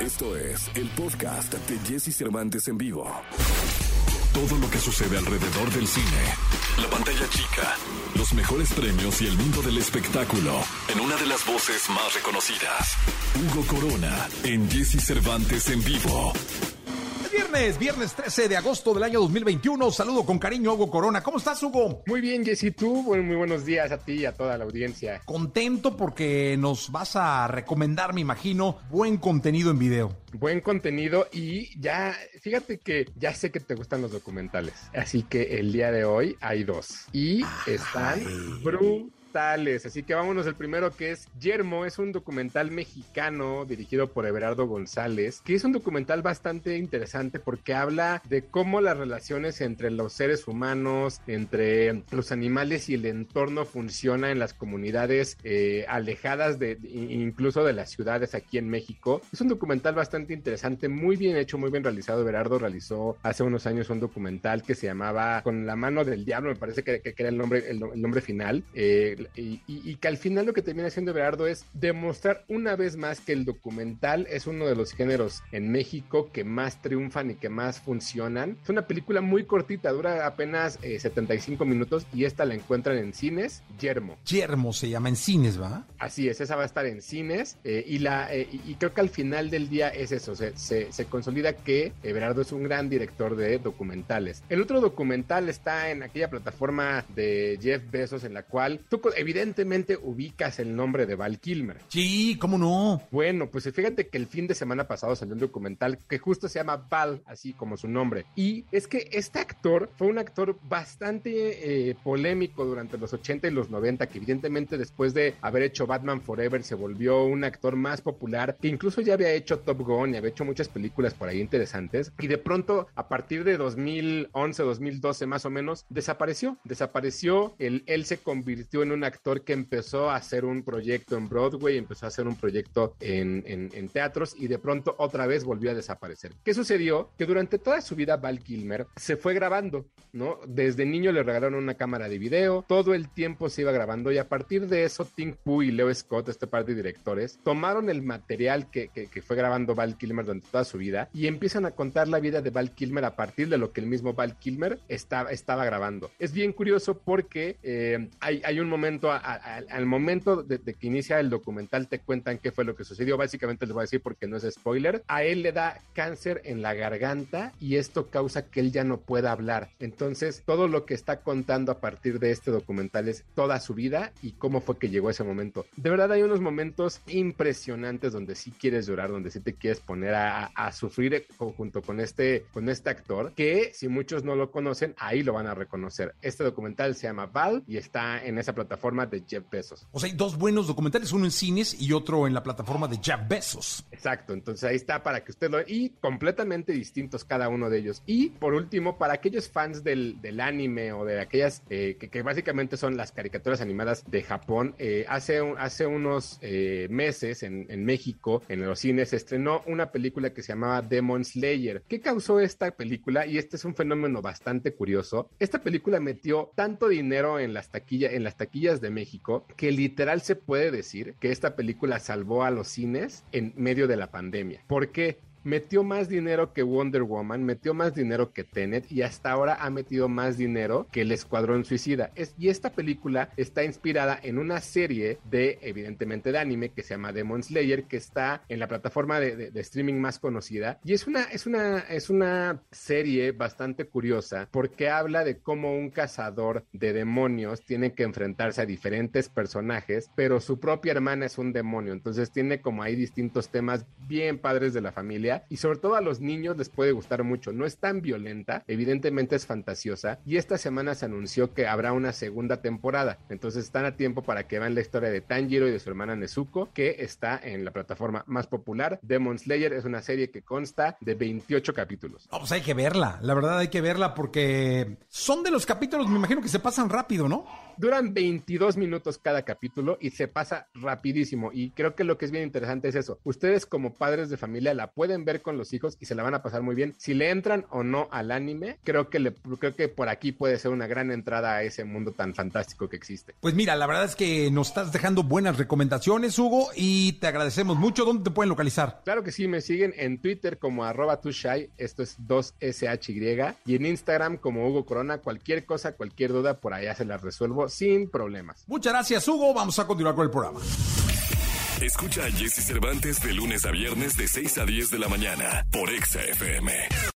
Esto es el podcast de Jesse Cervantes en vivo. Todo lo que sucede alrededor del cine, la pantalla chica, los mejores premios y el mundo del espectáculo en una de las voces más reconocidas. Hugo Corona en Jesse Cervantes en vivo. Es viernes, viernes 13 de agosto del año 2021. Saludo con cariño, Hugo Corona. ¿Cómo estás, Hugo? Muy bien, Jessy, tú. Muy buenos días a ti y a toda la audiencia. Contento porque nos vas a recomendar, me imagino, buen contenido en video. Buen contenido y ya, fíjate que ya sé que te gustan los documentales. Así que el día de hoy hay dos. Y están Así que vámonos el primero que es Yermo, es un documental mexicano dirigido por Everardo González, que es un documental bastante interesante porque habla de cómo las relaciones entre los seres humanos, entre los animales y el entorno funciona en las comunidades eh, alejadas de incluso de las ciudades aquí en México. Es un documental bastante interesante, muy bien hecho, muy bien realizado. Everardo realizó hace unos años un documental que se llamaba Con la mano del diablo, me parece que, era el nombre, el, nombre final. Eh, y, que al final lo que termina haciendo Berardo es demostrar una vez más que el documental es uno de los géneros en México que más triunfan y que más funcionan. Es una película muy cortita, dura apenas 75 eh, minutos y esta la encuentran en cines, Yermo. Yermo se llama en cines, ¿va? Así es, esa va a estar en cines eh, y, la, eh, y creo que al final del día es eso, se, se, consolida que Berardo es un gran director de documentales. El otro documental está en aquella plataforma de Jeff Bezos en la cual tú evidentemente ubicas el nombre de Val Kilmer. Sí, ¿cómo no? Bueno, pues fíjate que el fin de semana pasado salió un documental que justo se llama Val, así como su nombre. Y es que este actor fue un actor bastante eh, polémico durante los 80 y los 90, que evidentemente después de haber hecho Batman Forever se volvió un actor más popular, que incluso ya había hecho Top Gun y había hecho muchas películas por ahí interesantes. Y de pronto, a partir de 2011, 2012 más o menos, desapareció. Desapareció, él, él se convirtió en un actor que empezó a hacer un proyecto en Broadway, empezó a hacer un proyecto en, en, teatros y de pronto otra vez volvió a desaparecer. ¿Qué sucedió? Que durante toda su vida Val Kilmer se fue grabando, ¿no? Desde niño le regalaron una cámara de video, todo el tiempo se iba grabando y a partir de eso Tim Pooh y Leo Scott, este par de directores, tomaron el material que, que, fue grabando Val Kilmer durante toda su vida y empiezan a contar la vida de Val Kilmer a partir de lo que el mismo Val Kilmer estaba grabando. Es bien curioso porque eh, hay, hay un momento al momento de, que inicia el documental, te cuentan qué fue lo que sucedió. Básicamente les voy a decir porque no es spoiler. A él le da cáncer en la garganta y esto causa que él ya no pueda hablar. Entonces, todo lo que está contando a partir de este documental es toda su vida y cómo fue que llegó a ese momento. De verdad, hay unos momentos impresionantes donde sí quieres llorar, donde sí te quieres poner a, sufrir junto con este, con este actor, que si muchos no lo conocen, ahí lo van a reconocer. Este documental se llama Val y está en esa plataforma de Jeff Bezos. O sea, hay dos buenos documentales, uno en cines y otro en la plataforma de Jeff Bezos. Exacto, entonces ahí está para que usted lo... Y completamente distintos cada uno de ellos. Y por último, para aquellos fans del, anime o de aquellas eh, que, básicamente son las caricaturas animadas de Japón, eh, hace, hace unos eh, meses en, en México, en los cines, se estrenó una película que se llamaba Demon Slayer. ¿Qué causó esta película? Y este es un fenómeno bastante curioso. Esta película metió tanto dinero en las taquillas, en las taquillas de México, que literal se puede decir que esta película salvó a los cines en medio de la pandemia. ¿Por qué? Metió más dinero que Wonder Woman, metió más dinero que Tenet y hasta ahora ha metido más dinero que el Escuadrón Suicida. Es, y esta película está inspirada en una serie de, evidentemente, de anime que se llama Demon Slayer, que está en la plataforma de, streaming más conocida. Y es una, es, una, es una serie bastante curiosa porque habla de cómo un cazador de demonios tiene que enfrentarse a diferentes personajes, pero su propia hermana es un demonio. Entonces tiene como ahí distintos temas bien padres de la familia y sobre todo a los niños les puede gustar mucho. No es tan violenta, evidentemente es fantasiosa y esta semana se anunció que habrá una segunda temporada. Entonces están a tiempo para que vean la historia de Tanjiro y de su hermana Nezuko que está en la plataforma más popular. Demon Slayer es una serie que consta de 28 capítulos. Vamos, hay que verla. La verdad hay que verla porque son de los capítulos, me imagino que se pasan rápido, ¿no? Duran 22 minutos cada capítulo y se pasa rapidísimo. Y creo que lo que es bien interesante es eso. Ustedes como padres de familia la pueden ver con los hijos y se la van a pasar muy bien. Si le entran o no al anime, creo que, le, creo que por aquí puede ser una gran entrada a ese mundo tan fantástico que existe. Pues mira, la verdad es que nos estás dejando buenas recomendaciones, Hugo, y te agradecemos mucho. ¿Dónde te pueden localizar? Claro que sí, me siguen en Twitter como arroba tushai, esto es 2SHY, y en Instagram como Hugo Corona. Cualquier cosa, cualquier duda, por allá se las resuelvo sin problemas. Muchas gracias, Hugo. Vamos a continuar con el programa. Escucha a Jesse Cervantes de lunes a viernes de 6 a 10 de la mañana por Exa FM.